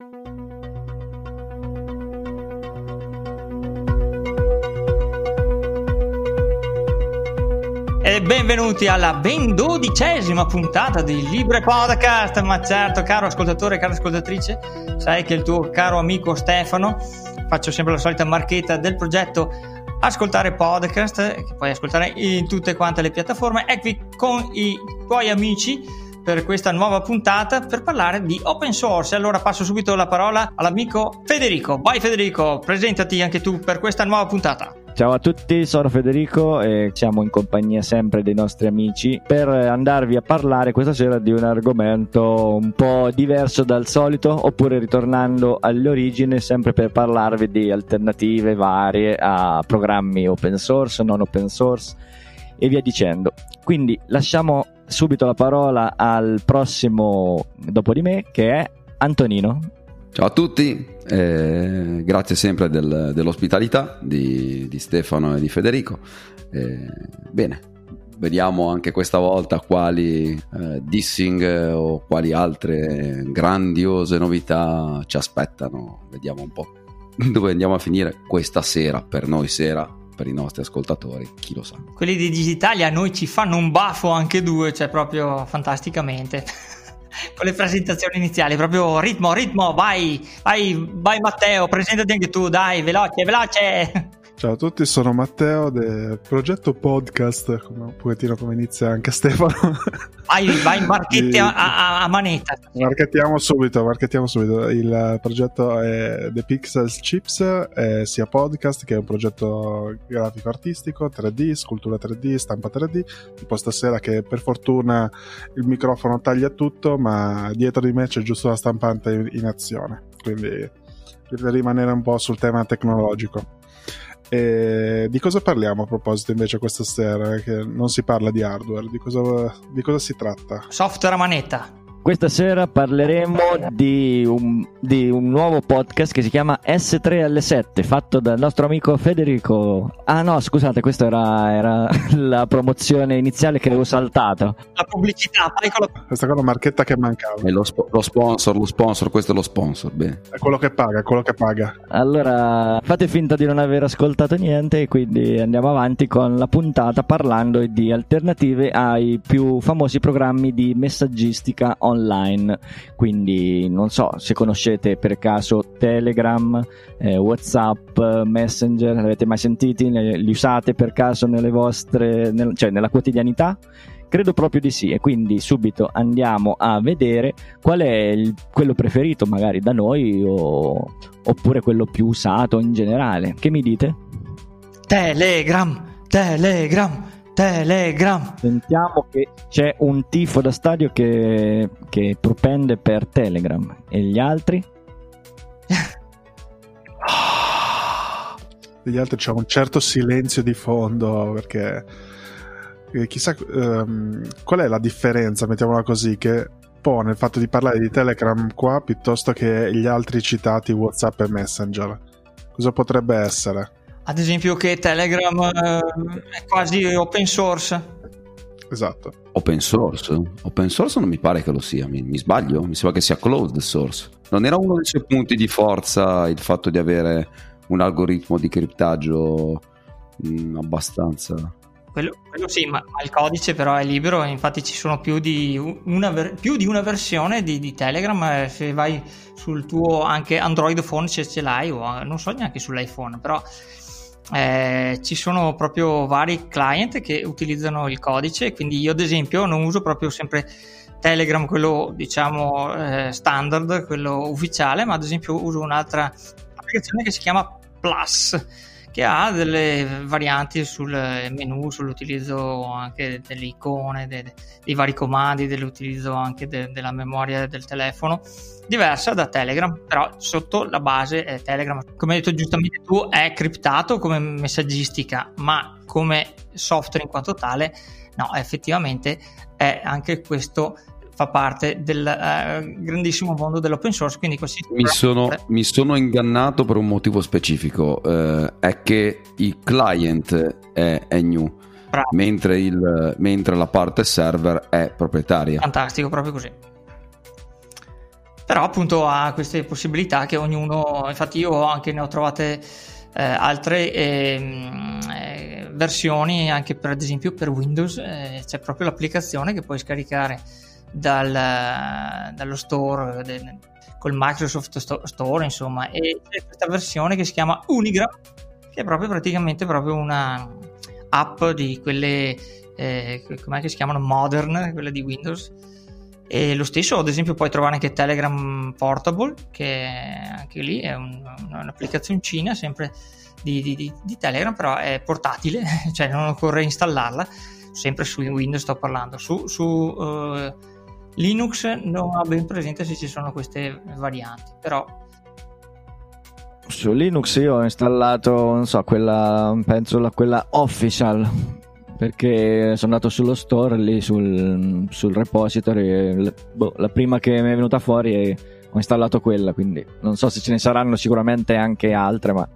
E benvenuti alla ben dodicesima puntata di Libre Podcast. Ma certo, caro ascoltatore, cara ascoltatrice, sai che il tuo caro amico Stefano, faccio sempre la solita marchetta del progetto Ascoltare Podcast, che puoi ascoltare in tutte quante le piattaforme, è qui con i tuoi amici per questa nuova puntata per parlare di open source. Allora passo subito la parola all'amico Federico. Vai Federico, presentati anche tu per questa nuova puntata. Ciao a tutti, sono Federico e siamo in compagnia sempre dei nostri amici per andarvi a parlare questa sera di un argomento un po' diverso dal solito oppure ritornando alle origini sempre per parlarvi di alternative varie a programmi open source, non open source e via dicendo. Quindi lasciamo subito la parola al prossimo dopo di me che è Antonino. Ciao a tutti, eh, grazie sempre del, dell'ospitalità di, di, Stefano e di Federico. Eh, bene, vediamo anche questa volta quali eh, dissing o quali altre grandiose novità ci aspettano. Vediamo un po' dove andiamo a finire questa sera, per noi sera, per i nostri ascoltatori, chi lo sa. Quelli di Digitalia a noi ci fanno un baffo anche due, cioè proprio fantasticamente. con le presentazioni iniziali, proprio ritmo, ritmo, vai, vai, vai Matteo, presentati anche tu, dai, veloce, veloce. Ciao a tutti, sono Matteo del progetto podcast, come, un pochettino come inizia anche Stefano. Vai, vai, marchetti a, a, a, manetta. Marchettiamo subito, marchettiamo subito. Il progetto è The Pixels Chips, è sia podcast che è un progetto grafico artistico, 3D, scultura 3D, stampa 3D. Tipo stasera che per fortuna il microfono taglia tutto, ma dietro di me c'è giusto la stampante in, in azione. Quindi per rimanere un po' sul tema tecnologico. E di cosa parliamo a proposito invece questa sera? Che non si parla di hardware, di cosa, di cosa si tratta? Software a manetta. Questa sera parleremo di un, di un, nuovo podcast che si chiama S3L7, fatto dal nostro amico Federico. Ah no, scusate, questa era, era la promozione iniziale che avevo saltato. La pubblicità, la... Questa qua è la marchetta che mancava. È lo, sp- lo, sponsor, lo sponsor, questo è lo sponsor, bene. È quello che paga, è quello che paga. Allora, fate finta di non aver ascoltato niente e quindi andiamo avanti con la puntata parlando di alternative ai più famosi programmi di messaggistica online online. Quindi non so se conoscete per caso Telegram, eh, WhatsApp, Messenger, li avete mai sentiti? Li usate per caso nelle vostre, nel, cioè nella quotidianità? Credo proprio di sì e quindi subito andiamo a vedere qual è il, quello preferito magari da noi o, oppure quello più usato in generale. Che mi dite? Telegram, Telegram. Telegram. Sentiamo che c'è un tifo da stadio che, che propende per Telegram. E gli altri? Degli altri c'è un certo silenzio di fondo perché eh, chissà um, qual è la differenza, mettiamola così, che pone il fatto di parlare di Telegram qua piuttosto che gli altri citati WhatsApp e Messenger. Cosa potrebbe essere? Ad esempio che Telegram eh, è quasi open source. Esatto. Open source? Open source non mi pare che lo sia, mi, mi, sbaglio? Mi sembra che sia closed source. Non era uno dei suoi punti di forza il fatto di avere un algoritmo di criptaggio mh, mm, abbastanza... Quello, quello, sì, ma, ma, il codice però è libero, infatti ci sono più di una, più di una versione di, di, Telegram, eh, se vai sul tuo anche Android phone se ce l'hai o non so neanche sull'iPhone, però eh, ci sono proprio vari client che utilizzano il codice, quindi io ad esempio non uso proprio sempre Telegram, quello diciamo eh, standard, quello ufficiale, ma ad esempio uso un'altra applicazione che si chiama Plus che ha delle varianti sul menu, sull'utilizzo anche delle icone, de, dei vari comandi, dell'utilizzo anche de, della memoria del telefono, diversa da Telegram, però sotto la base è Telegram. Come hai detto giustamente tu, è criptato come messaggistica, ma come software in quanto tale, no, effettivamente è anche questo fa parte del eh, grandissimo mondo dell'open source. Quindi così mi, sono, mi sono ingannato per un motivo specifico: eh, è che il client è, è new. Mentre, il, mentre la parte server è proprietaria. Fantastico, proprio così. però appunto ha queste possibilità che ognuno, infatti io anche ne ho trovate eh, altre ehm, eh, versioni anche per ad esempio per Windows eh, c'è proprio l'applicazione che puoi scaricare dal, dallo store del, col Microsoft Store insomma e c'è questa versione che si chiama Unigram che è proprio praticamente proprio una app di quelle eh, come si chiamano? Modern quelle di Windows. E lo stesso, ad esempio, puoi trovare anche Telegram Portable, che anche lì è un, un'applicazioncina sempre di, di, di, Telegram, però è portatile, cioè non occorre installarla, sempre su Windows sto parlando. Su, su uh, Linux non ho ben presente se ci sono queste varianti, però su Linux io ho installato, non so, quella, penso quella official perché sono andato sullo store lì sul, sul repository e boh, la prima che mi è venuta fuori è, ho installato quella quindi non so se ce ne saranno sicuramente anche altre ma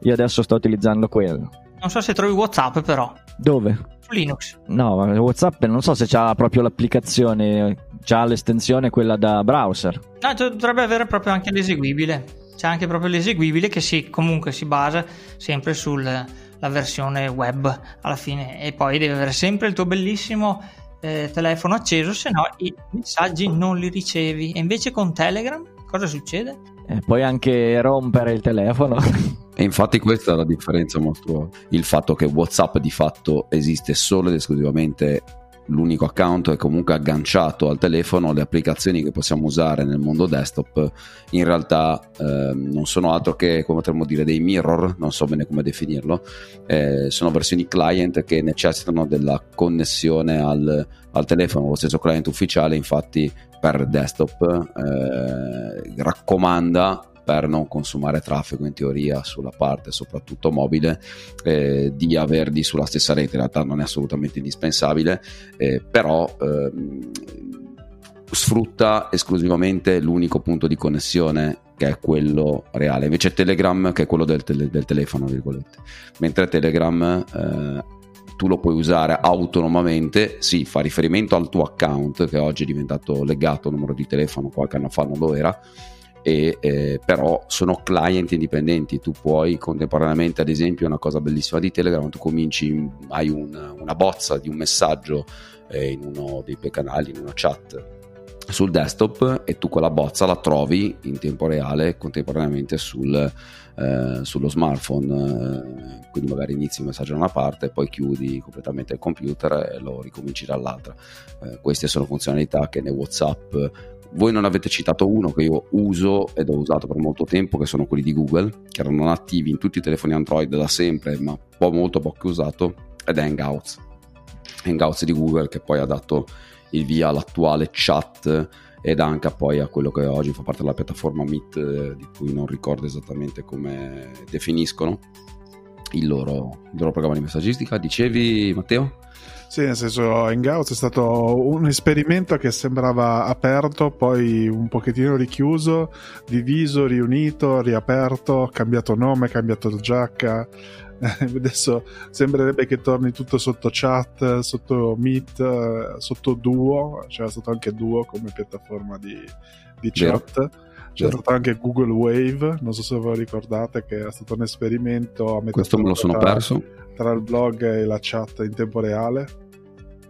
io adesso sto utilizzando quella. non so se trovi whatsapp però. Dove? su Linux. No whatsapp non so se c'ha proprio l'applicazione c'ha l'estensione quella da browser. No dovrebbe avere proprio anche l'eseguibile. C'è anche proprio l'eseguibile che si, comunque si basa sempre sul la versione web alla fine. E poi devi avere sempre il tuo bellissimo eh, telefono acceso se no i messaggi non li ricevi. E invece con Telegram cosa succede? E puoi anche rompere il telefono. E infatti questa è la differenza mostruosa il fatto che Whatsapp di fatto esiste solo ed esclusivamente l'unico account è comunque agganciato al telefono, le applicazioni che possiamo usare nel mondo desktop in realtà eh, non sono altro che, come potremmo dire, dei mirror, non so bene come definirlo, eh, sono versioni client che necessitano della connessione al, al telefono, lo stesso client ufficiale infatti per desktop eh, raccomanda per non consumare traffico in teoria sulla parte soprattutto mobile eh, di averli sulla stessa rete. In realtà non è assolutamente indispensabile eh, però ehm, sfrutta esclusivamente l'unico punto di connessione che è quello reale. Invece Telegram che è quello del, tele- del telefono virgolette. Mentre Telegram eh, tu lo puoi usare autonomamente, sì, fa riferimento al tuo account che oggi è diventato legato al numero di telefono, qualche anno fa non lo era, e, eh, però sono client indipendenti. Tu puoi contemporaneamente ad esempio una cosa bellissima di Telegram tu cominci hai un, una bozza di un messaggio eh, in uno dei tuoi canali in una chat sul desktop e tu quella bozza la trovi in tempo reale contemporaneamente sul, eh, sullo smartphone. Eh, quindi magari inizi un messaggio da una parte poi chiudi completamente il computer e lo ricominci dall'altra. Eh, queste sono funzionalità che nei whatsapp voi non avete citato uno che io uso ed ho usato per molto tempo, che sono quelli di Google, che erano attivi in tutti i telefoni Android da sempre, ma po molto poco usato, ed è Hangouts. Hangouts di Google che poi ha dato il via all'attuale chat ed anche poi a quello che oggi fa parte della piattaforma Meet, eh, di cui non ricordo esattamente come definiscono il loro, il loro programma di messaggistica. Dicevi Matteo? Sì, nel senso Hangouts è stato un esperimento che sembrava aperto, poi un pochettino richiuso, diviso, riunito, riaperto, cambiato nome, cambiato giacca. Adesso sembrerebbe che torni tutto sotto chat, sotto Meet, sotto Duo, c'era stato anche Duo come piattaforma di, di chat. Vero. C'è Vero. stato anche Google Wave, non so se ve lo ricordate, che è stato un esperimento a metà Questo me lo sono perso. Tra il blog e la chat in tempo reale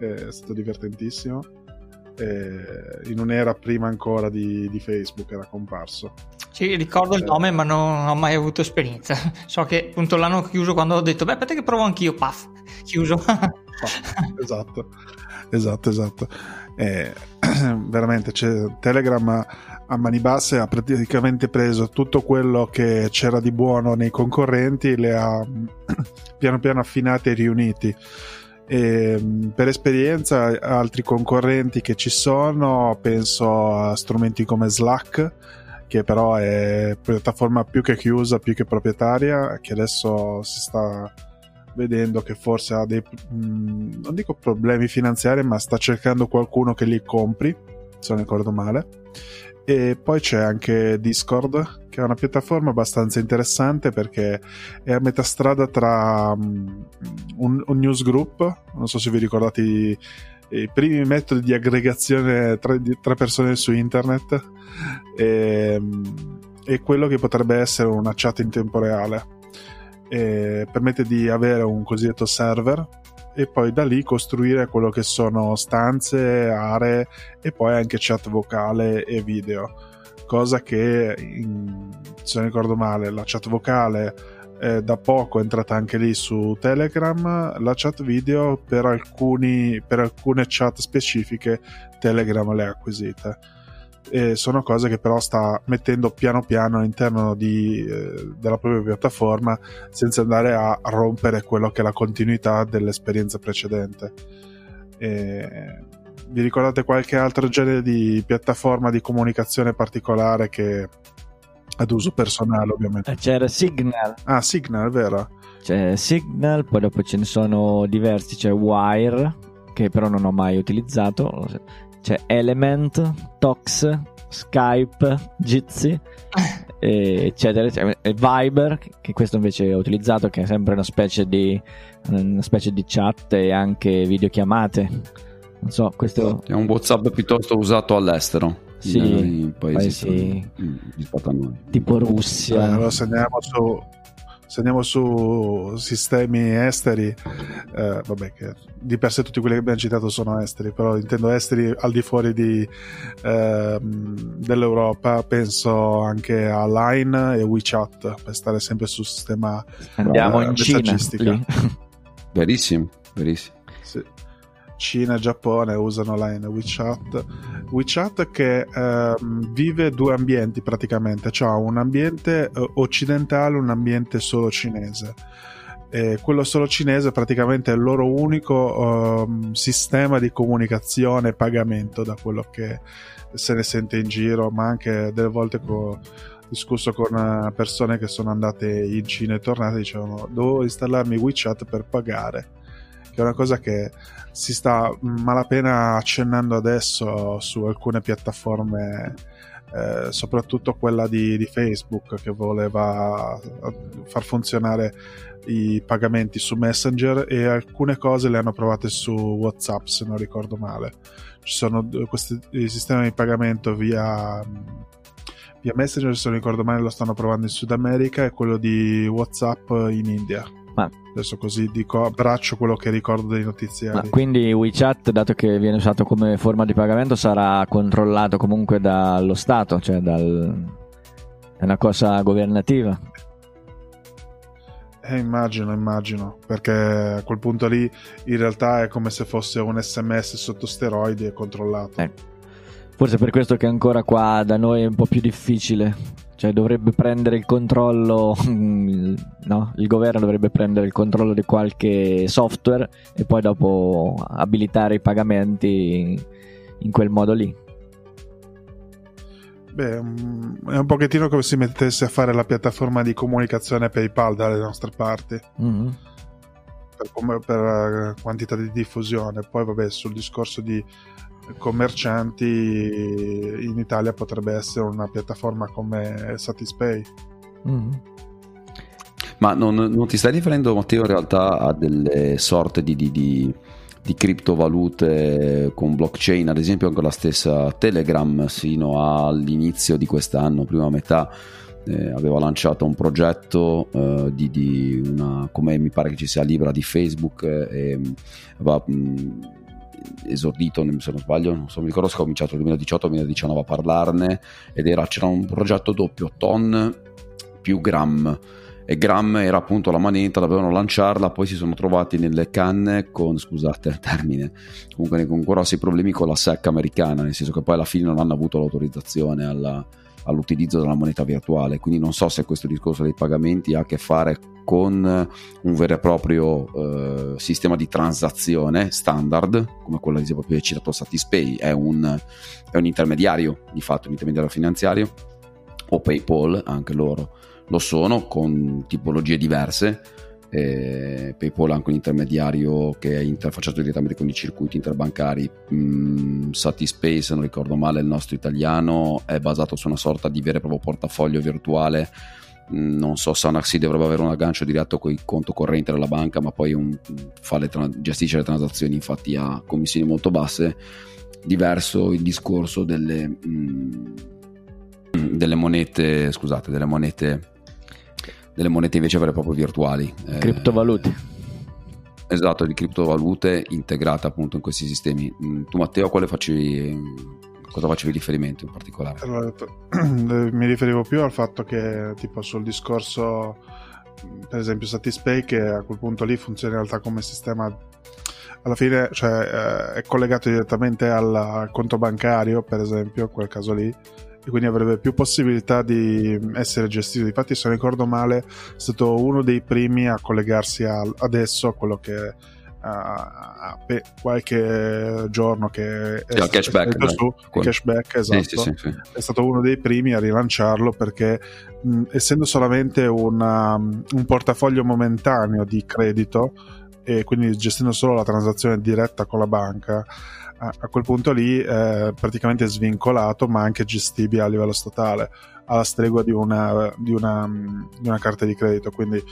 è stato divertentissimo. in un'era prima ancora di, di, Facebook era comparso. Sì, ricordo il eh. nome, ma non ho mai avuto esperienza. So che appunto l'hanno chiuso quando ho detto, beh, aspetta che provo anch'io, paf, chiuso. esatto, esatto, esatto. Eh, veramente, cioè, Telegram a mani basse ha praticamente preso tutto quello che c'era di buono nei concorrenti, le ha piano piano affinate e riuniti e, ehm, per esperienza, altri concorrenti che ci sono, penso a strumenti come Slack, che però è piattaforma più che chiusa, più che proprietaria, che adesso si sta vedendo che forse ha dei, mh, non dico problemi finanziari, ma sta cercando qualcuno che li compri, se non ricordo male. E poi c'è anche Discord, che è una piattaforma abbastanza interessante perché è a metà strada tra um, un, un newsgroup, non so se vi ricordate i, primi metodi di aggregazione tra, tra persone su internet e, e, quello che potrebbe essere una chat in tempo reale. E permette di avere un cosiddetto server e poi da lì costruire quello che sono stanze, aree e poi anche chat vocale e video. Cosa che, in, se non ricordo male, la chat vocale eh, da poco è entrata anche lì su Telegram, la chat video per, alcuni, per alcune chat specifiche Telegram le ha acquisite. E sono cose che però sta mettendo piano piano all'interno di, eh, della propria piattaforma senza andare a rompere quello che è la continuità dell'esperienza precedente. E vi ricordate qualche altro genere di piattaforma di comunicazione particolare che ad uso personale ovviamente. Eh, c'era Signal. Ah, Signal, vero? C'è Signal, poi dopo ce ne sono diversi, c'è Wire, che però non ho mai utilizzato, c'è Element, Tox, Skype, Jitsi, eccetera, eccetera, e Viber, che questo invece ho utilizzato, che è sempre una specie di, una specie di chat e anche videochiamate. Non so, questo... È un WhatsApp piuttosto usato all'estero sì, in paesi, paesi rispetto a noi. Tipo Russia. Eh, allora, se andiamo su, se andiamo su sistemi esteri, eh, vabbè, che di per sé tutti quelli che abbiamo citato sono esteri, però intendo esteri al di fuori di, eh, dell'Europa, penso anche a Line e WeChat per stare sempre sul sistema andiamo eh, in Cina. Verissimo, verissimo. Cina e Giappone usano line WeChat. WeChat che ehm, vive due ambienti praticamente, cioè un ambiente eh, occidentale e un ambiente solo cinese. E quello solo cinese praticamente è il loro unico um, sistema di comunicazione e pagamento da quello che se ne sente in giro, ma anche delle volte ho discusso con eh, persone che sono andate in Cina e tornate dicevano devo installarmi WeChat per pagare è una cosa che si sta malapena accennando adesso su alcune piattaforme, eh, soprattutto quella di, di, Facebook che voleva eh, far funzionare i pagamenti su Messenger e alcune cose le hanno provate su WhatsApp se non ricordo male. Ci sono questi sistemi di pagamento via, via Messenger, se non ricordo male lo stanno provando in Sud America e quello di WhatsApp in India ma adesso così dico abbraccio quello che ricordo dei notiziari. Ma quindi WeChat, dato che viene usato come forma di pagamento, sarà controllato comunque dallo Stato, cioè dal... è una cosa governativa. Eh, immagino, immagino, perché a quel punto lì in realtà è come se fosse un sms sotto steroidi e controllato. Eh. Forse per questo che ancora qua da noi è un po' più difficile cioè dovrebbe prendere il controllo, no? Il governo dovrebbe prendere il controllo di qualche software e poi dopo abilitare i pagamenti in quel modo lì. Beh, mm, è un pochettino come se mettesse a fare la piattaforma di comunicazione PayPal dalle nostre parti. Mm-hmm. Per, per, eh, quantità di diffusione. Poi, vabbè, sul discorso di commercianti in Italia potrebbe essere una piattaforma come Satispay. Mm. Ma non, non, ti stai riferendo, Matteo, in realtà a delle sorte di, di, di, di, criptovalute con blockchain, ad esempio anche la stessa Telegram sino all'inizio di quest'anno, prima metà, eh, aveva lanciato un progetto eh, di, di, una, come mi pare che ci sia libera di Facebook eh, e aveva... Mh, esordito, se non sbaglio, non so, mi ricordo se ho cominciato nel 2018-2019 a parlarne ed era, c'era un progetto doppio, ton più gram. E gram era appunto la manetta, dovevano lanciarla, poi si sono trovati nelle canne con, scusate il termine, comunque con grossi problemi con la SEC americana, nel senso che poi alla fine non hanno avuto l'autorizzazione alla, all'utilizzo della moneta virtuale, quindi non so se questo discorso dei pagamenti ha a che fare con un vero e proprio eh, sistema di transazione standard, come quello ad esempio che hai citato Satispay, è un, è un intermediario, di fatto un intermediario finanziario, o PayPal, anche loro lo sono, con tipologie diverse. Eh, PayPal è anche un intermediario che è interfacciato direttamente con i circuiti interbancari. Mm, Satispay, se non ricordo male, il nostro italiano è basato su una sorta di vero e proprio portafoglio virtuale non so, Sonaxi dovrebbe avere un aggancio diretto con il conto corrente della banca, ma poi un, le tra- gestisce le transazioni infatti a commissioni molto basse. Diverso il discorso delle, mh, delle monete, scusate, delle monete, delle monete invece vere e proprio virtuali. Eh, Criptovalute. Esatto, di criptovalute integrate appunto in questi sistemi. Tu Matteo, quale facevi cosa facevi riferimento in particolare? Allora, mi riferivo più al fatto che tipo sul discorso per esempio Satispay che a quel punto lì funziona in realtà come sistema alla fine cioè, eh, è collegato direttamente al conto bancario per esempio in quel caso lì e quindi avrebbe più possibilità di essere gestito. Infatti se non ricordo male è stato uno dei primi a collegarsi a, adesso a quello che a, qualche giorno che è, sì, cashback, è su, cashback esatto. Sì, sì, è stato uno dei primi a rilanciarlo perché mh, essendo solamente una, un portafoglio momentaneo di credito e quindi gestendo solo la transazione diretta con la banca a, a quel punto lì è praticamente svincolato ma anche gestibile a livello statale alla stregua di una, di una, di una carta di credito. Quindi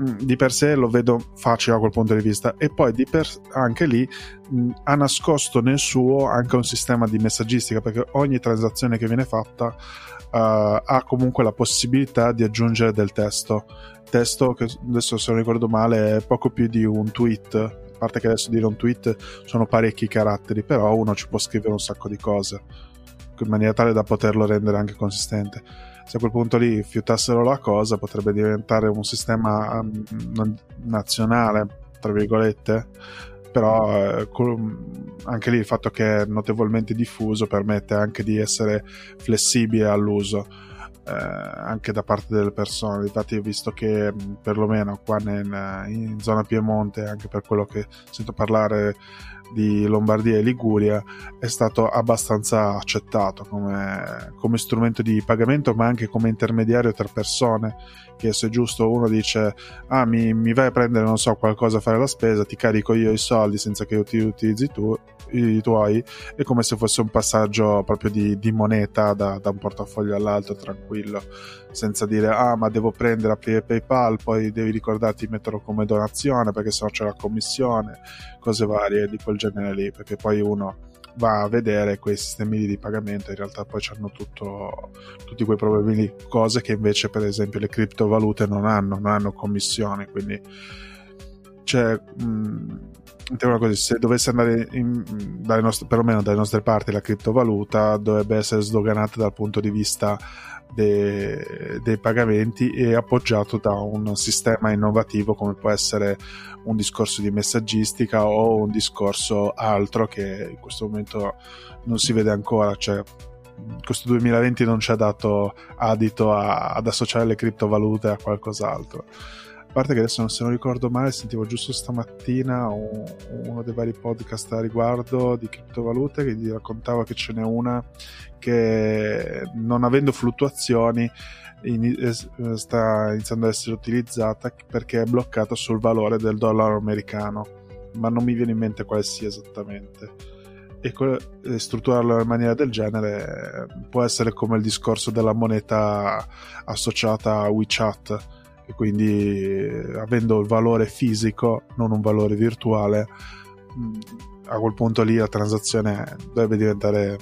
Mm, di per sé lo vedo facile da quel punto di vista. E poi di per, anche lì mh, mm, ha nascosto nel suo anche un sistema di messaggistica perché ogni transazione che viene fatta uh, ha comunque la possibilità di aggiungere del testo testo che adesso se non ricordo male è poco più di un tweet a parte che adesso dire un tweet sono parecchi caratteri però uno ci può scrivere un sacco di cose in maniera tale da poterlo rendere anche consistente se a quel punto lì fiutassero la cosa potrebbe diventare un sistema um, nazionale, tra virgolette, però eh, anche lì il fatto che è notevolmente diffuso permette anche di essere flessibile all'uso. Eh, anche da parte delle persone. Infatti, ho visto che perlomeno qua in, in zona Piemonte, anche per quello che sento parlare di Lombardia e Liguria è stato abbastanza accettato come, come strumento di pagamento ma anche come intermediario tra persone che se giusto uno dice ah mi, mi vai a prendere non so qualcosa a fare la spesa ti carico io i soldi senza che ti utilizzi tu i tuoi è come se fosse un passaggio proprio di, di moneta da, da, un portafoglio all'altro tranquillo senza dire ah ma devo prendere aprire PayPal poi devi ricordarti di metterlo come donazione perché sennò c'è la commissione cose varie di quel genere lì perché poi uno va a vedere quei sistemi di pagamento in realtà poi hanno tutti quei problemi cose che invece per esempio le criptovalute non hanno non hanno commissioni quindi c'è mh, così, se dovesse andare in, dalle nostre, perlomeno dalle nostre parti la criptovaluta dovrebbe essere sdoganata dal punto di vista de, dei pagamenti e appoggiato da un sistema innovativo come può essere un discorso di messaggistica o un discorso altro che in questo momento non si vede ancora. Cioè questo 2020 non ci ha dato adito a, ad associare le criptovalute a qualcos'altro a parte che adesso se non ricordo male sentivo giusto stamattina un, uno dei vari podcast a riguardo di criptovalute che gli raccontava che ce n'è una che non avendo fluttuazioni sta iniziando ad essere utilizzata perché è bloccata sul valore del dollaro americano. Ma non mi viene in mente quale sia esattamente. E strutturarlo in maniera del genere può essere come il discorso della moneta associata a WeChat e quindi avendo il valore fisico, non un valore virtuale, mm, a quel punto lì la transazione dovrebbe diventare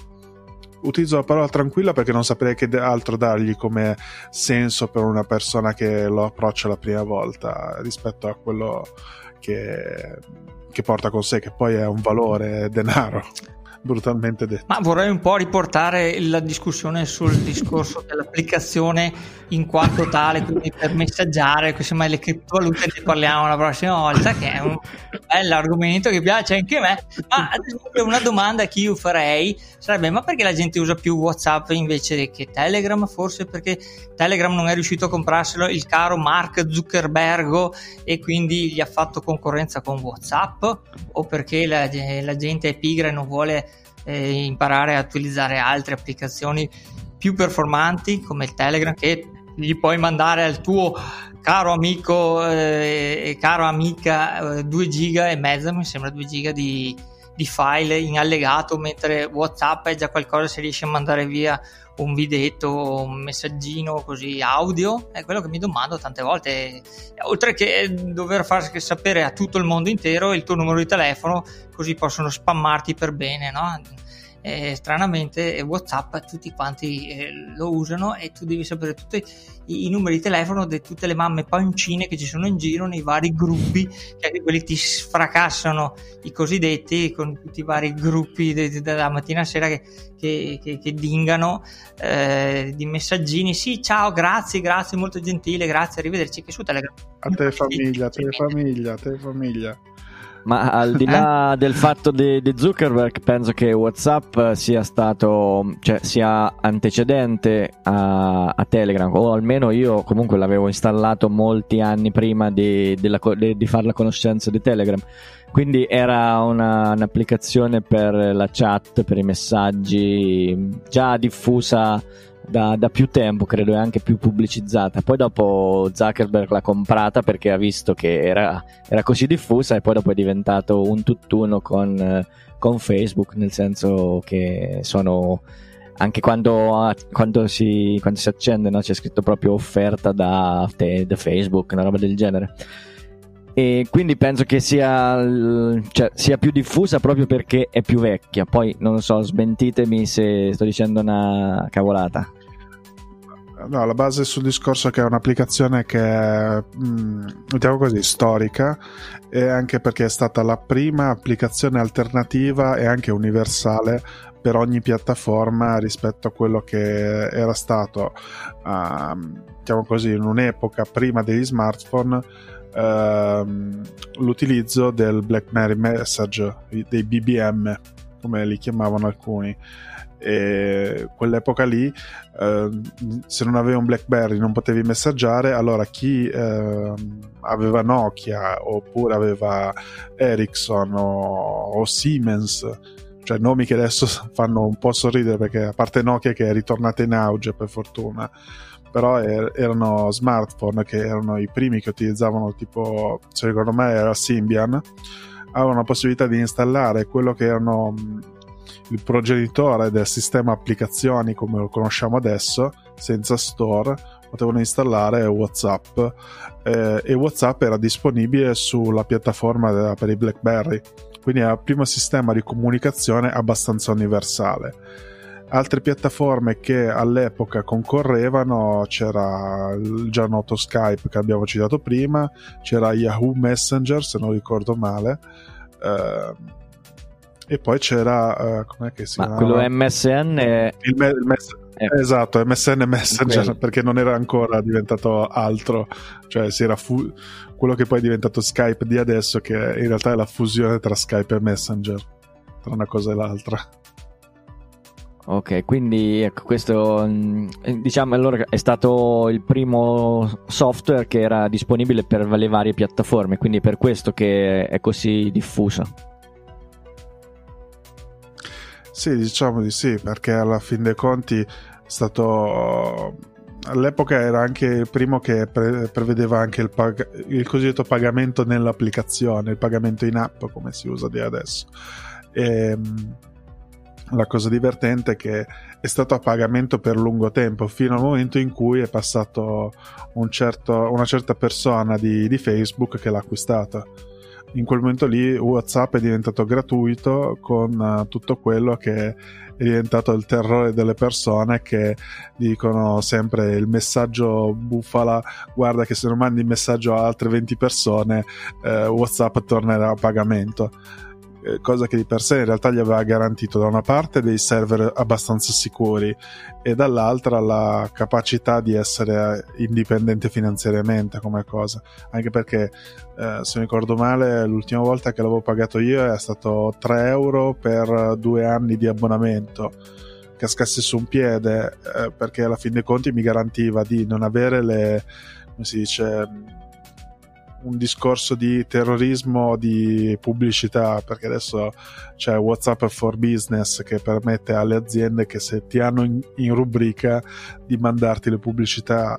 utilizzo la parola tranquilla perché non saprei che altro dargli come senso per una persona che lo approccia la prima volta rispetto a quello che, che porta con sé, che poi è un valore denaro brutalmente detto. Ma vorrei un po' riportare la discussione sul discorso dell'applicazione in quanto tale, quindi per messaggiare, insomma le criptovalute ne parliamo la prossima volta, che è un bell'argomento che piace anche a me. Ma ad esempio una domanda che io farei sarebbe, ma perché la gente usa più Whatsapp invece che Telegram? Forse perché Telegram non è riuscito a comprarselo il caro Mark Zuckerberg e quindi gli ha fatto concorrenza con Whatsapp? O perché la, la gente è pigra e non vuole eh, imparare a utilizzare altre applicazioni più performanti come il Telegram che gli puoi mandare al tuo caro amico e eh, caro amica 2 eh, giga e mezzo mi sembra 2 giga di, di file in allegato, mentre WhatsApp è già qualcosa se riesci a mandare via un videetto, un messaggino così audio, è quello che mi domando tante volte, oltre che dover far sapere a tutto il mondo intero il tuo numero di telefono, così possono spammarti per bene, no? Eh, stranamente WhatsApp tutti quanti eh, lo usano e tu devi sapere tutti i, i, numeri di telefono di tutte le mamme pancine che ci sono in giro nei vari gruppi che anche quelli ti sfracassano i cosiddetti con tutti i vari gruppi de, de, dalla mattina a sera che, che, che, che dingano eh, di messaggini. Sì ciao grazie grazie molto gentile grazie arrivederci che su Telegram a te famiglia a te famiglia a te famiglia ma al di là eh? del fatto di, di, Zuckerberg, penso che WhatsApp sia stato, cioè sia antecedente a, a, Telegram, o almeno io comunque l'avevo installato molti anni prima di, di, la, di fare la conoscenza di Telegram. Quindi era una, un'applicazione per la chat, per i messaggi, già diffusa da, da, più tempo, credo, e anche più pubblicizzata. Poi dopo Zuckerberg l'ha comprata perché ha visto che era, era così diffusa e poi dopo è diventato un tutt'uno con, con Facebook, nel senso che sono anche quando, quando, si, quando si, accende no? c'è scritto proprio offerta da, da, Facebook, una roba del genere. E quindi penso che sia, cioè, sia, più diffusa proprio perché è più vecchia. Poi non so, smentitemi se sto dicendo una cavolata. No, la base sul discorso che è un'applicazione che è, diciamo così, storica e anche perché è stata la prima applicazione alternativa e anche universale per ogni piattaforma rispetto a quello che era stato, uh, diciamo così, in un'epoca prima degli smartphone uh, l'utilizzo del BlackBerry Message, dei BBM, come li chiamavano alcuni e quell'epoca lì eh, se non avevi un Blackberry non potevi messaggiare allora chi eh, aveva Nokia oppure aveva Ericsson o, o, Siemens cioè nomi che adesso fanno un po' sorridere perché a parte Nokia che è ritornata in auge per fortuna però er- erano smartphone che erano i primi che utilizzavano tipo se ricordo me era Symbian avevano la possibilità di installare quello che erano il progenitore del sistema applicazioni come lo conosciamo adesso, senza store, potevano installare WhatsApp eh, e WhatsApp era disponibile sulla piattaforma della, per i BlackBerry, quindi era il primo sistema di comunicazione abbastanza universale. Altre piattaforme che all'epoca concorrevano c'era il già noto Skype che abbiamo citato prima, c'era Yahoo Messenger se non ricordo male. Eh, e poi c'era uh, com'è che si Ma quello MSN è... il, me- il mes- eh. esatto MSN Messenger quello. perché non era ancora diventato altro cioè si era fu- quello che poi è diventato Skype di adesso che in realtà è la fusione tra Skype e Messenger tra una cosa e l'altra Ok, quindi ecco, questo mm, diciamo allora è stato il primo software che era disponibile per le varie piattaforme, quindi per questo che è così diffuso. Sì, diciamo di sì, perché alla fin dei conti è stato all'epoca era anche il primo che pre- prevedeva anche il, pag- il, cosiddetto pagamento nell'applicazione, il pagamento in app come si usa di adesso. E, ehm, la cosa divertente è che è stato a pagamento per lungo tempo, fino al momento in cui è passato un certo, una certa persona di, di Facebook che l'ha acquistata in quel momento lì WhatsApp è diventato gratuito con uh, tutto quello che è diventato il terrore delle persone che dicono sempre il messaggio bufala guarda che se non mandi il messaggio a altre 20 persone uh, WhatsApp tornerà a pagamento eh, cosa che di per sé in realtà gli aveva garantito da una parte dei server abbastanza sicuri e dall'altra la capacità di essere indipendente finanziariamente come cosa. Anche perché eh, se mi ricordo male l'ultima volta che l'avevo pagato io è stato 3 euro per due anni di abbonamento cascasse su un piede eh, perché alla fin dei conti mi garantiva di non avere le come si dice un discorso di terrorismo di pubblicità perché adesso c'è WhatsApp for Business che permette alle aziende che se ti hanno in, in rubrica di mandarti le pubblicità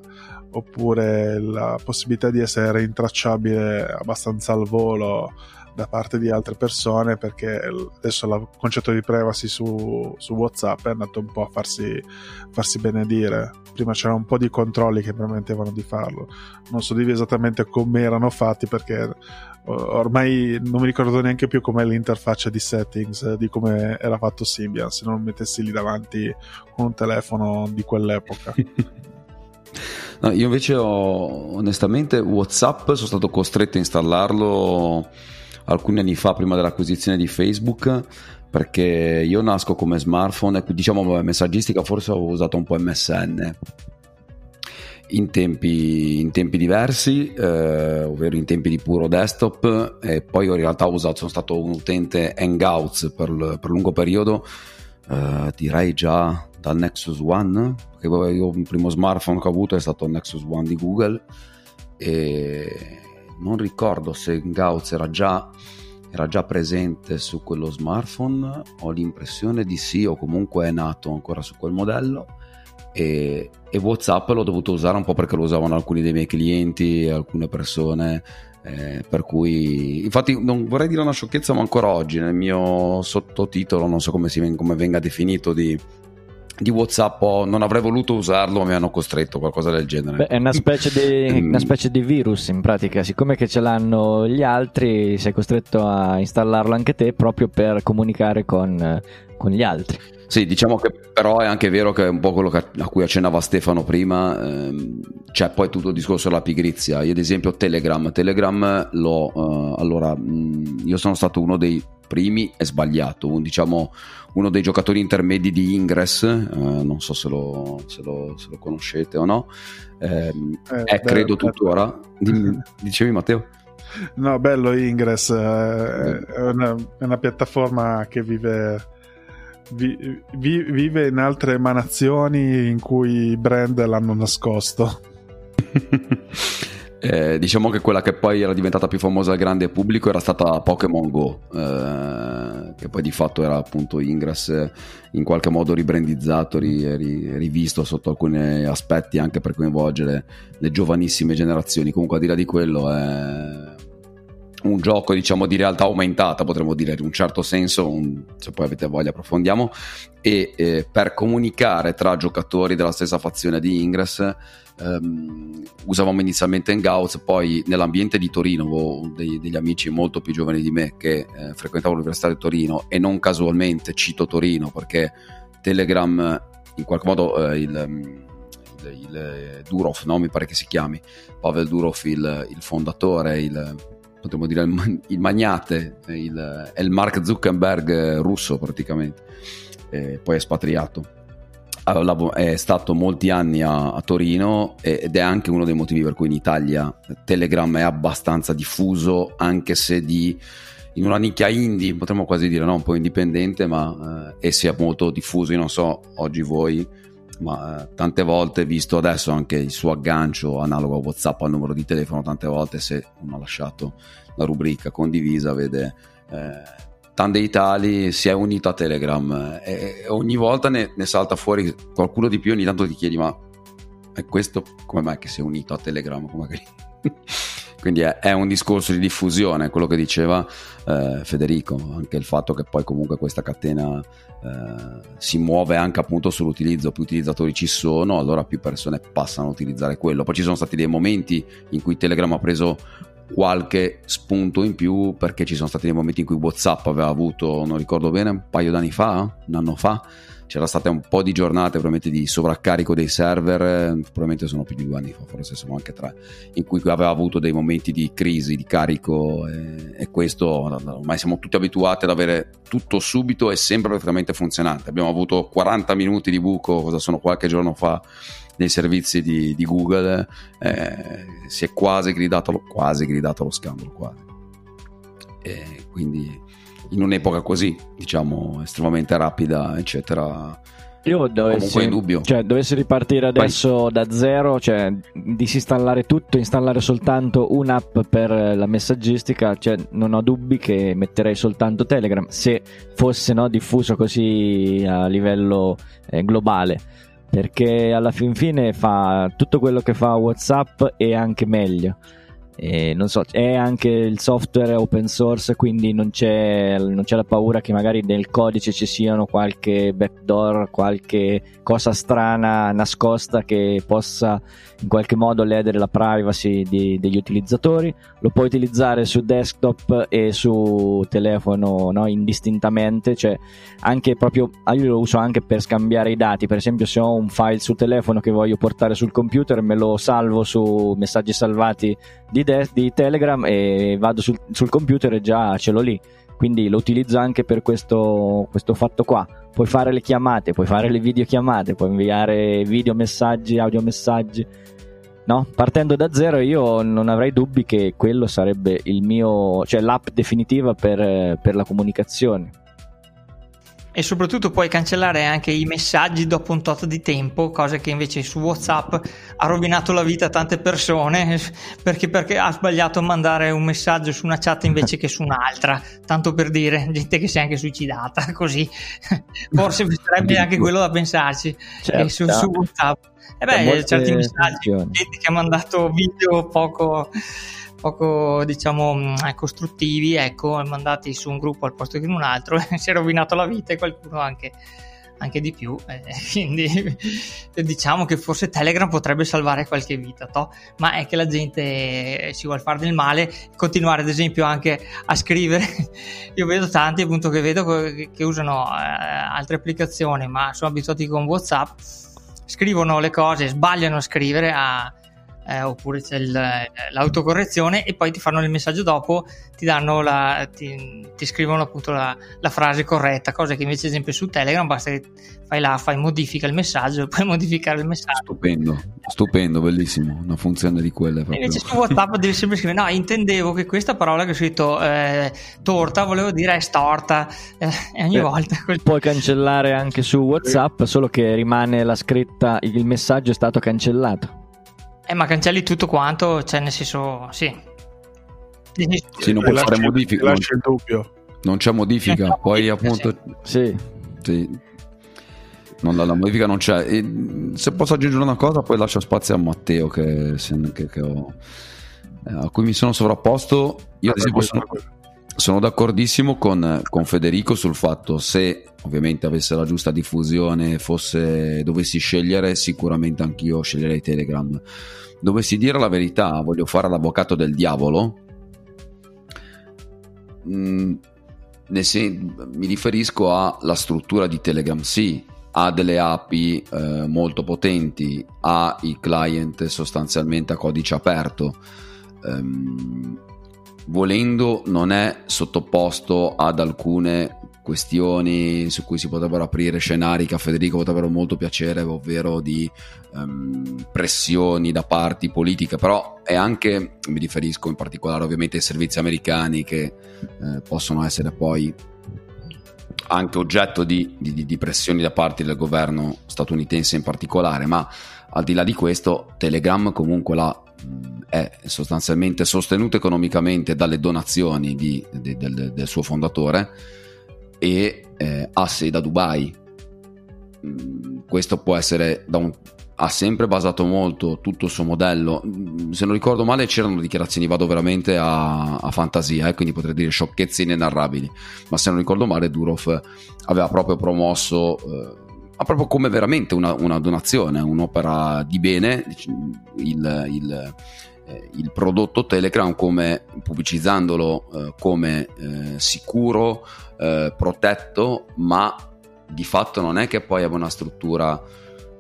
oppure la possibilità di essere intracciabile abbastanza al volo da parte di altre persone perché adesso il concetto di privacy su, su WhatsApp è andato un po' a farsi, farsi benedire. Prima c'erano un po' di controlli che permettevano di farlo. Non so dire esattamente come erano fatti perché ormai non mi ricordo neanche più com'è l'interfaccia di settings di come era fatto Symbian se non mettessi lì davanti con un telefono di quell'epoca. No, io invece ho onestamente WhatsApp sono stato costretto a installarlo alcuni anni fa prima dell'acquisizione di Facebook perché io nasco come smartphone diciamo messaggistica forse ho usato un po' MSN in tempi, in tempi diversi, eh, ovvero in tempi di puro desktop e poi in realtà usato, sono stato un utente Hangouts per, per lungo periodo, eh, direi già dal Nexus One, perché io il primo smartphone che ho avuto è stato il Nexus One di Google e non ricordo se Hangouts era già, era già presente su quello smartphone, ho l'impressione di sì o comunque è nato ancora su quel modello e, e Whatsapp l'ho dovuto usare un po' perché lo usavano alcuni dei miei clienti, alcune persone eh, per cui infatti non vorrei dire una sciocchezza ma ancora oggi nel mio sottotitolo non so come, si, come venga definito di di WhatsApp non avrei voluto usarlo, ma mi hanno costretto, qualcosa del genere. Beh, è una specie, di, una specie, di, virus in pratica, siccome che ce l'hanno gli altri, sei costretto a installarlo anche te proprio per comunicare con, con gli altri. Sì, diciamo che però è anche vero che è un po' quello a cui accennava Stefano prima, ehm, c'è poi tutto il discorso della pigrizia. Io ad esempio Telegram, Telegram l'ho, uh, allora, mh, io sono stato uno dei primi, è sbagliato, un, diciamo uno dei giocatori intermedi di Ingress, eh, non so se lo, se, lo, se lo, conoscete o no, eh, eh, è credo tuttora. Dicevi Matteo? No, bello Ingress, eh, è una, è una piattaforma che vive vi, vi, vive in altre emanazioni in cui i brand l'hanno nascosto. Eh, diciamo che quella che poi era diventata più famosa al grande pubblico era stata Pokémon Go, eh, che poi di fatto era appunto Ingress in qualche modo ribrandizzato, ri, ri, rivisto sotto alcuni aspetti anche per coinvolgere le giovanissime generazioni. Comunque, al di là di quello, è un gioco diciamo di realtà aumentata, potremmo dire in un certo senso, un, se poi avete voglia approfondiamo, e eh, per comunicare tra giocatori della stessa fazione di Ingress ehm, usavamo inizialmente Hangouts, poi nell'ambiente di Torino avevo dei, degli amici molto più giovani di me che eh, frequentavano l'Università di Torino e non casualmente cito Torino perché Telegram in qualche modo eh, il, il, il Durov, no? mi pare che si chiami, Pavel Durov il, il fondatore, il potremmo dire il, magnate, il, è il Mark Zuckerberg russo praticamente, eh, poi espatriato è stato molti anni a, a, Torino ed è anche uno dei motivi per cui in Italia Telegram è abbastanza diffuso, anche se di, in una nicchia indie, potremmo quasi dire, no? un po' indipendente, ma eh, e sia molto diffuso. Io non so oggi voi, ma eh, tante volte, visto adesso anche il suo aggancio analogo a WhatsApp al numero di telefono, tante volte se uno ha lasciato la rubrica condivisa, vede. Eh, Tande Italy si è unito a Telegram e ogni volta ne, ne, salta fuori qualcuno di più ogni tanto ti chiedi ma è questo come mai che si è unito a Telegram quindi è, è, un discorso di diffusione quello che diceva eh, Federico anche il fatto che poi comunque questa catena eh, si muove anche appunto sull'utilizzo più utilizzatori ci sono allora più persone passano a utilizzare quello. Poi ci sono stati dei momenti in cui Telegram ha preso qualche spunto in più perché ci sono stati dei momenti in cui Whatsapp aveva avuto, non ricordo bene, un paio d'anni fa, un anno fa, c'era stata un po' di giornate probabilmente di sovraccarico dei server, probabilmente sono più di due anni fa, forse sono anche tre, in cui aveva avuto dei momenti di crisi, di carico e, e questo ormai siamo tutti abituati ad avere tutto subito e sempre perfettamente funzionante. Abbiamo avuto 40 minuti di buco, cosa sono qualche giorno fa nei servizi di, di Google, eh, si è quasi gridato, quasi gridato lo scandalo, quasi. E quindi in un'epoca così, diciamo, estremamente rapida, eccetera. Io dovessi, cioè, dovessi ripartire adesso Vai. da zero, cioè disinstallare tutto, installare soltanto un'app per la messaggistica, cioè, non ho dubbi che metterei soltanto Telegram se fosse no, diffuso così a livello eh, globale perché alla fin fine fa tutto quello che fa WhatsApp e anche meglio. E non so, è anche il software open source, quindi non c'è, non c'è la paura che magari nel codice ci siano qualche backdoor, qualche cosa strana nascosta che possa in qualche modo ledere la privacy di, degli utilizzatori. Lo puoi utilizzare su desktop e su telefono no, indistintamente, cioè anche proprio ah, io lo uso anche per scambiare i dati. Per esempio, se ho un file su telefono che voglio portare sul computer, me lo salvo su messaggi salvati di, de- di Telegram e vado sul, sul computer e già ce l'ho lì quindi lo utilizzo anche per questo, questo, fatto qua. Puoi fare le chiamate, puoi fare le videochiamate, puoi inviare video messaggi, audio messaggi. No? Partendo da zero io non avrei dubbi che quello sarebbe il mio, cioè l'app definitiva per, per la comunicazione e soprattutto puoi cancellare anche i messaggi dopo un tot di tempo, cosa che invece su WhatsApp ha rovinato la vita a tante persone perché, perché ha sbagliato a mandare un messaggio su una chat invece che su un'altra, tanto per dire, gente che si è anche suicidata, così forse sarebbe anche quello da pensarci certo. su, su, WhatsApp. E beh, certi messaggi, gente che ha mandato video poco poco diciamo mm, eh, costruttivi ecco mandati su un gruppo al posto che in un altro si è rovinato la vita e qualcuno anche, anche di più eh, quindi diciamo che forse Telegram potrebbe salvare qualche vita to? ma è che la gente si vuole fare del male continuare ad esempio anche a scrivere io vedo tanti appunto che vedo che usano eh, altre applicazioni ma sono abituati con Whatsapp scrivono le cose sbagliano a scrivere a eh, oppure c'è il, l'autocorrezione e poi ti fanno il messaggio dopo, ti, danno la, ti, ti scrivono appunto la, la, frase corretta, cosa che invece ad esempio su Telegram basta che fai là, fai modifica il messaggio e puoi modificare il messaggio. Stupendo, stupendo, bellissimo, una funzione di quelle. Proprio. Invece su WhatsApp devi sempre scrivere, no, intendevo che questa parola che ho scritto eh, torta, volevo dire è storta eh, e ogni eh, volta... Puoi cancellare anche su WhatsApp, solo che rimane la scritta, il messaggio è stato cancellato. Eh, ma cancelli tutto quanto, cioè nel senso, sì. Sì, non puoi fare modifiche. Non, il dubbio. non c'è modifica, eh, poi appunto... Sì. sì. Non, la, la, modifica non c'è. E, se posso aggiungere una cosa, poi lascio spazio a Matteo che, che, che ho, eh, a cui mi sono sovrapposto. Io ad esempio sono, sono d'accordissimo con, con, Federico sul fatto se ovviamente avesse la giusta diffusione fosse dovessi scegliere sicuramente anch'io sceglierei Telegram. Dovessi dire la verità voglio fare l'avvocato del diavolo. Mm, sen- mi riferisco alla struttura di Telegram sì ha delle API eh, molto potenti ha i client sostanzialmente a codice aperto. Um, volendo non è sottoposto ad alcune questioni su cui si potrebbero aprire scenari che a Federico potrebbero molto piacere, ovvero di um, pressioni da parti politiche, però è anche, mi riferisco in particolare ovviamente ai servizi americani che eh, possono essere poi anche oggetto di, di, di pressioni da parte del governo statunitense in particolare, ma al di là di questo Telegram comunque la è sostanzialmente sostenuto economicamente dalle donazioni di, di, del, del, suo fondatore e eh, ha sede a Dubai. Mm, questo può essere da un, ha sempre basato molto tutto il suo modello. Mm, se non ricordo male, c'erano dichiarazioni, vado veramente a, a fantasia, eh, quindi potrei dire sciocchezze inenarrabili. Ma se non ricordo male, Durov aveva proprio promosso. Eh, ma proprio come veramente una, una, donazione, un'opera di bene, il, il, eh, il prodotto Telegram come pubblicizzandolo eh, come eh, sicuro, eh, protetto, ma di fatto non è che poi abbia una struttura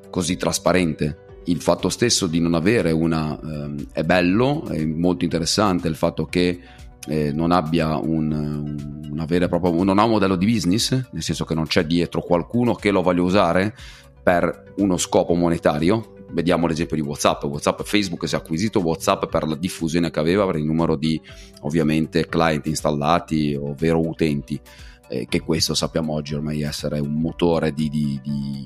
così trasparente. Il fatto stesso di non avere una ehm, è bello, è molto interessante il fatto che eh, non abbia un, e propria non ha un modello di business, nel senso che non c'è dietro qualcuno che lo voglia usare per uno scopo monetario. Vediamo l'esempio di WhatsApp. WhatsApp Facebook si è acquisito WhatsApp per la diffusione che aveva, per il numero di ovviamente client installati, ovvero utenti. Eh, che questo sappiamo oggi ormai essere un motore di, di, di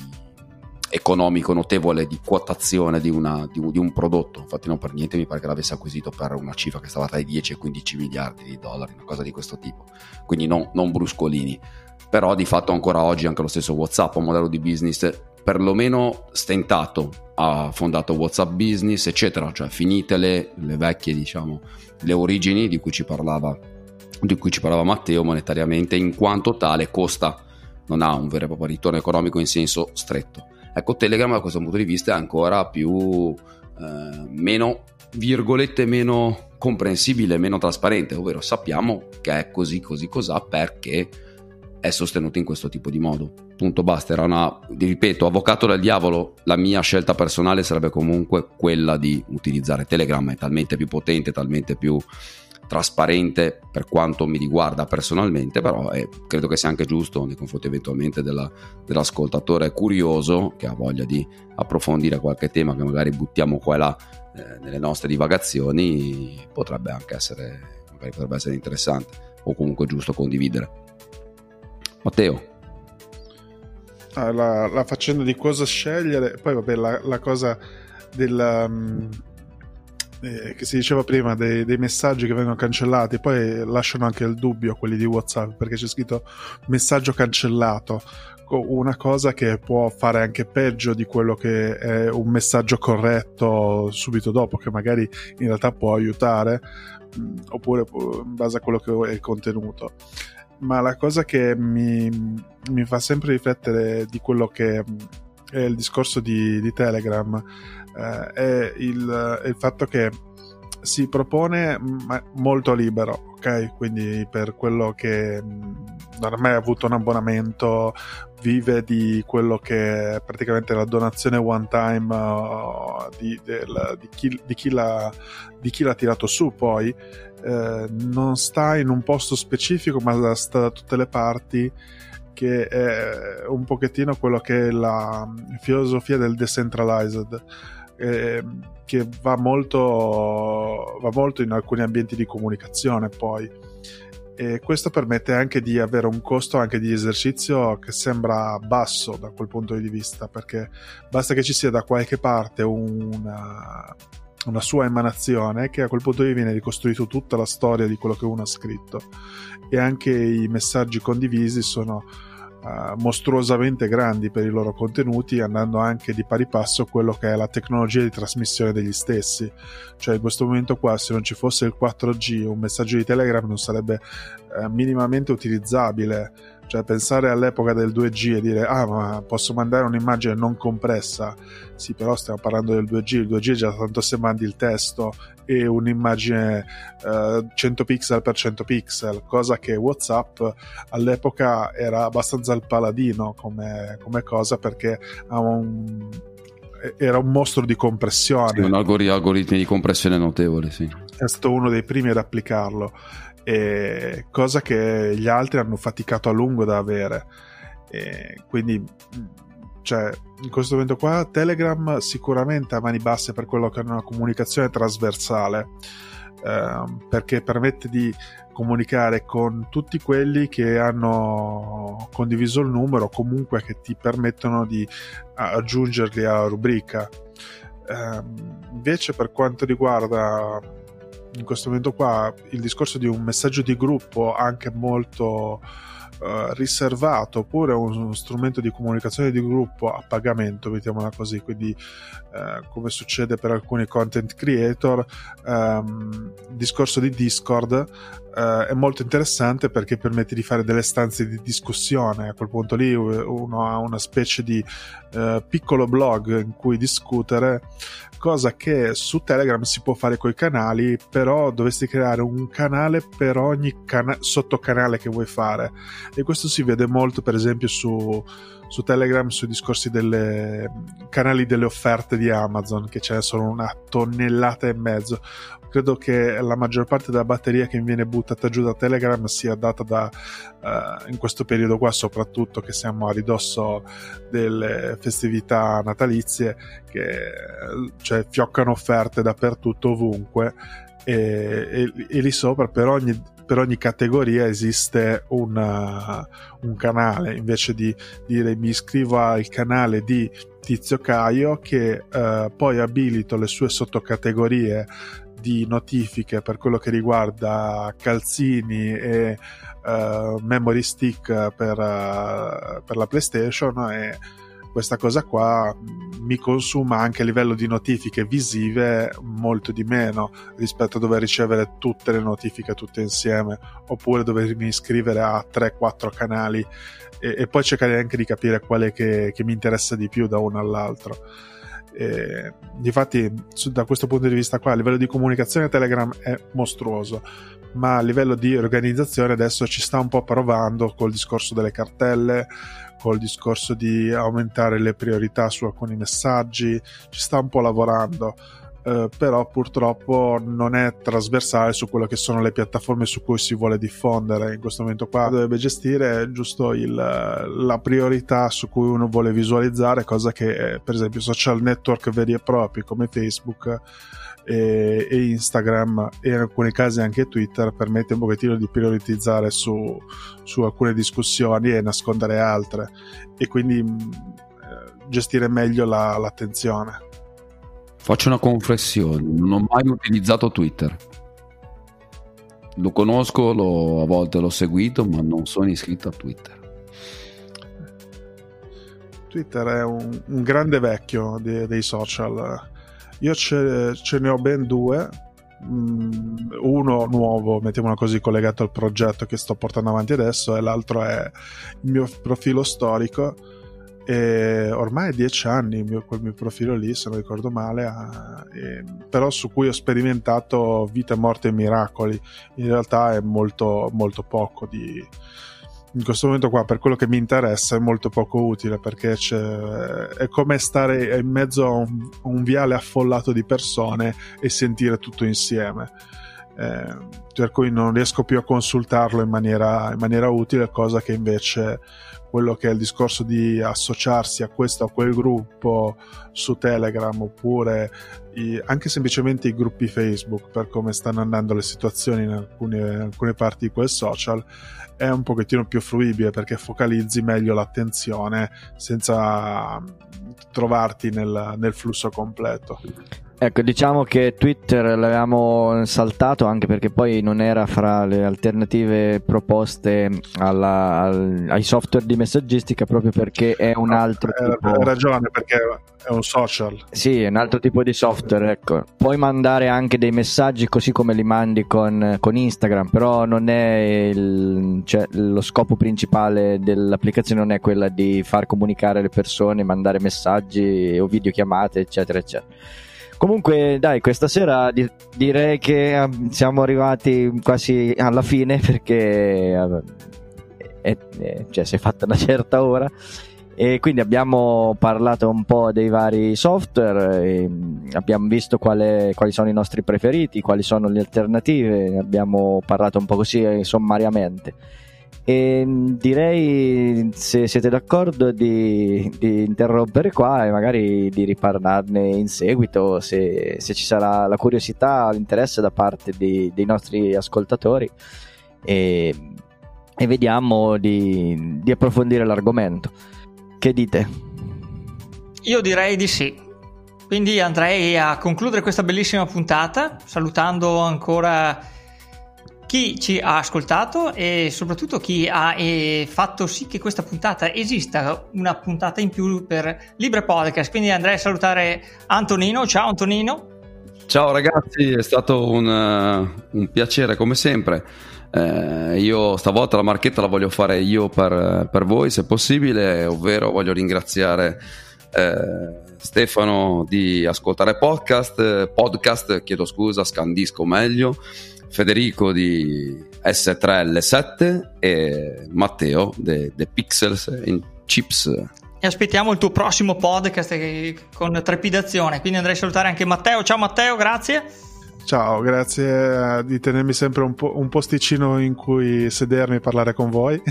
economico notevole di quotazione di, una, di, un, di, un, prodotto. Infatti, non per niente mi pare che l'avesse acquisito per una cifra che stava tra i 10 e i 15 miliardi di dollari, una cosa di questo tipo. Quindi non, non bruscolini. Però di fatto ancora oggi anche lo stesso WhatsApp, un modello di business perlomeno stentato, ha fondato WhatsApp Business, eccetera, cioè finite le, le vecchie, diciamo, le origini di cui ci parlava di cui ci parlava Matteo monetariamente, in quanto tale costa, non ha un vero e proprio ritorno economico in senso stretto. Ecco, Telegram da questo punto di vista è ancora più eh, meno, virgolette, meno comprensibile, meno trasparente, ovvero sappiamo che è così, così, cos'ha perché è sostenuto in questo tipo di modo. Punto basta, era una, ripeto, avvocato del diavolo, la mia scelta personale sarebbe comunque quella di utilizzare Telegram, è talmente più potente, talmente più trasparente per quanto mi riguarda personalmente, però è, credo che sia anche giusto nei confronti eventualmente della, dell'ascoltatore curioso che ha voglia di approfondire qualche tema che magari buttiamo qua e là eh, nelle nostre divagazioni, potrebbe anche essere, potrebbe essere interessante o comunque giusto condividere. Matteo. Ah, la, la, faccenda di cosa scegliere, poi vabbè la, la cosa del... Um eh, che si diceva prima dei, dei, messaggi che vengono cancellati, poi lasciano anche il dubbio quelli di WhatsApp perché c'è scritto messaggio cancellato, una cosa che può fare anche peggio di quello che è un messaggio corretto subito dopo, che magari in realtà può aiutare, mm, oppure in base a quello che è il contenuto. Ma la cosa che mi, mi fa sempre riflettere di quello che è il discorso di, di Telegram eh, è, il, il fatto che si propone molto libero, ok? Quindi per quello che non ha mai avuto un abbonamento, vive di quello che è praticamente la donazione one time uh, di, del, di, chi, di, chi di, chi, l'ha, tirato su poi. Eh, non sta in un posto specifico, ma sta da tutte le parti che è un pochettino quello che è la filosofia del decentralized eh, che va molto, va molto in alcuni ambienti di comunicazione poi. E questo permette anche di avere un costo anche di esercizio che sembra basso da quel punto di vista perché basta che ci sia da qualche parte una, una sua emanazione che a quel punto lì viene ricostruito tutta la storia di quello che uno ha scritto. E anche i messaggi condivisi sono uh, mostruosamente grandi per i loro contenuti, andando anche di pari passo quello che è la tecnologia di trasmissione degli stessi. Cioè in questo momento qua, se non ci fosse il 4G, un messaggio di Telegram non sarebbe uh, minimamente utilizzabile. Cioè pensare all'epoca del 2G e dire ah ma posso mandare un'immagine non compressa, sì però stiamo parlando del 2G, il 2G è già tanto se mandi il testo e un'immagine uh, 100 pixel per 100 pixel, cosa che WhatsApp all'epoca era abbastanza il paladino come, come cosa perché un, era un mostro di compressione. Sì, un algori- algoritmi di compressione notevole, sì. È stato uno dei primi ad applicarlo, e cosa che gli altri hanno faticato a lungo da avere. E quindi cioè in questo momento qua Telegram sicuramente a mani basse per quello che è una comunicazione trasversale ehm, perché permette di comunicare con tutti quelli che hanno condiviso il numero comunque che ti permettono di aggiungerli alla rubrica ehm, invece per quanto riguarda in questo momento qua il discorso di un messaggio di gruppo anche molto uh, riservato oppure uno strumento di comunicazione di gruppo a pagamento, mettiamola così, quindi uh, come succede per alcuni content creator, um, il discorso di Discord Uh, è molto interessante perché permette di fare delle stanze di discussione. A quel punto lì uno ha una specie di uh, piccolo blog in cui discutere cosa che su Telegram si può fare con i canali, però dovresti creare un canale per ogni cana- sottocanale che vuoi fare. E questo si vede molto, per esempio, su, su Telegram sui discorsi dei canali delle offerte di Amazon, che ce ne sono una tonnellata e mezzo credo che la maggior parte della batteria che mi viene buttata giù da Telegram sia data da uh, in questo periodo qua, soprattutto che siamo a ridosso delle festività natalizie, che cioè, fioccano offerte dappertutto, ovunque. E, e, e lì sopra per ogni, per ogni categoria esiste una, un canale invece di dire mi iscrivo al canale di Tizio Caio che uh, poi abilito le sue sottocategorie di notifiche per quello che riguarda calzini e uh, memory stick per, uh, per la PlayStation e questa cosa qua mi consuma anche a livello di notifiche visive molto di meno rispetto a dover ricevere tutte le notifiche tutte insieme oppure dovermi iscrivere a 3-4 canali e, e, poi cercare anche di capire quale che, che mi interessa di più da uno all'altro. E, difatti, da questo punto di vista qua, a livello di comunicazione Telegram è mostruoso, ma a livello di organizzazione adesso ci sta un po' provando col discorso delle cartelle, col discorso di aumentare le priorità su alcuni messaggi, ci sta un po' lavorando. Uh, però purtroppo non è trasversale su quello che sono le piattaforme su cui si vuole diffondere. In questo momento qua dovrebbe gestire giusto il, la priorità su cui uno vuole visualizzare, cosa che per esempio social network veri e propri come Facebook e, e, Instagram e in alcuni casi anche Twitter permette un pochettino di prioritizzare su, su alcune discussioni e nascondere altre e quindi eh, gestire meglio la, l'attenzione. Faccio una confessione, non ho mai utilizzato Twitter. Lo conosco, lo, a volte l'ho seguito, ma non sono iscritto a Twitter. Twitter è un, un grande vecchio dei, dei social io ce, ce ne ho ben due. Mm, uno nuovo, mettiamola così, collegato al progetto che sto portando avanti adesso, e l'altro è il mio profilo storico. E ormai è dieci anni mio, quel mio profilo lì, se non ricordo male, ha, e, però su cui ho sperimentato vita, morte e miracoli. In realtà è molto, molto poco di, in questo momento qua per quello che mi interessa è molto poco utile perché è come stare in mezzo a un, un, viale affollato di persone e sentire tutto insieme eh, per cui non riesco più a consultarlo in maniera, in maniera utile cosa che invece quello che è il discorso di associarsi a questo o quel gruppo su Telegram oppure i, anche semplicemente i gruppi Facebook per come stanno andando le situazioni in alcune, in alcune parti di quel social è un pochettino più fruibile perché focalizzi meglio l'attenzione senza trovarti nel, nel flusso completo. Ecco, diciamo che Twitter l'avevamo saltato anche perché poi non era fra le alternative proposte alla, al, ai software di messaggistica proprio perché è un altro no, tipo... Hai ragione, perché è un social. Sì, è un altro tipo di software, ecco. Puoi mandare anche dei messaggi così come li mandi con, con Instagram, però non è il, cioè, lo scopo principale dell'applicazione non è quella di far comunicare le persone, mandare messaggi o videochiamate, eccetera, eccetera. Comunque, dai, questa sera di- direi che ehm, siamo arrivati quasi alla fine perché è, è, cioè, si è fatta una certa ora. E quindi abbiamo parlato un po' dei vari software, abbiamo visto quale, quali sono i nostri preferiti, quali sono le alternative, abbiamo parlato un po' così eh, sommariamente. E direi, se siete d'accordo, di, di, interrompere qua e magari di riparlarne in seguito se, se ci sarà la curiosità, l'interesse da parte di, dei nostri ascoltatori e, e vediamo di, di approfondire l'argomento. Che dite? Io direi di sì. Quindi andrei a concludere questa bellissima puntata salutando ancora chi ci ha ascoltato e soprattutto chi ha eh, fatto sì che questa puntata esista, una puntata in più per Libre Podcast. Quindi andrei a salutare Antonino. Ciao Antonino. Ciao ragazzi, è stato un, uh, un piacere come sempre. Eh, io stavolta la marchetta la voglio fare io per, per voi se possibile, ovvero voglio ringraziare eh, Stefano di ascoltare podcast, podcast, chiedo scusa, scandisco meglio Federico di S3L7 e Matteo de, de Pixels in Chips. E aspettiamo il tuo prossimo podcast con trepidazione. Quindi andrei a salutare anche Matteo. Ciao Matteo, grazie. Ciao, grazie di tenermi sempre un, po- un posticino in cui sedermi e parlare con voi.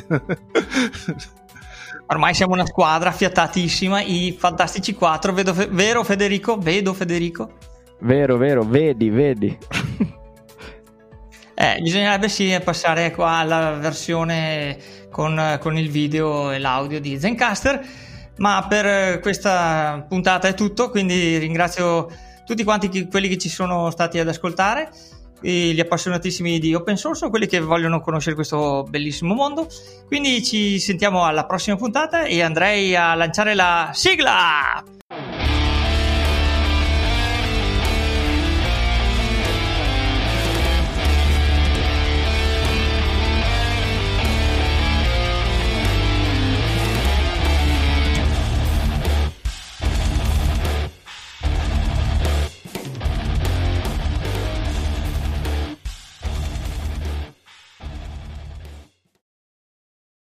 Ormai siamo una squadra affiatatissima, i fantastici quattro. Vedo fe- vero Federico? Vedo Federico? Vero, vero, vedi, vedi. Eh, bisognerebbe sì passare qua alla versione con, con, il video e l'audio di Zencaster, ma per questa puntata è tutto, quindi ringrazio tutti quanti chi, quelli che ci sono stati ad ascoltare gli appassionatissimi di open source o quelli che vogliono conoscere questo bellissimo mondo. Quindi ci sentiamo alla prossima puntata e andrei a lanciare la sigla!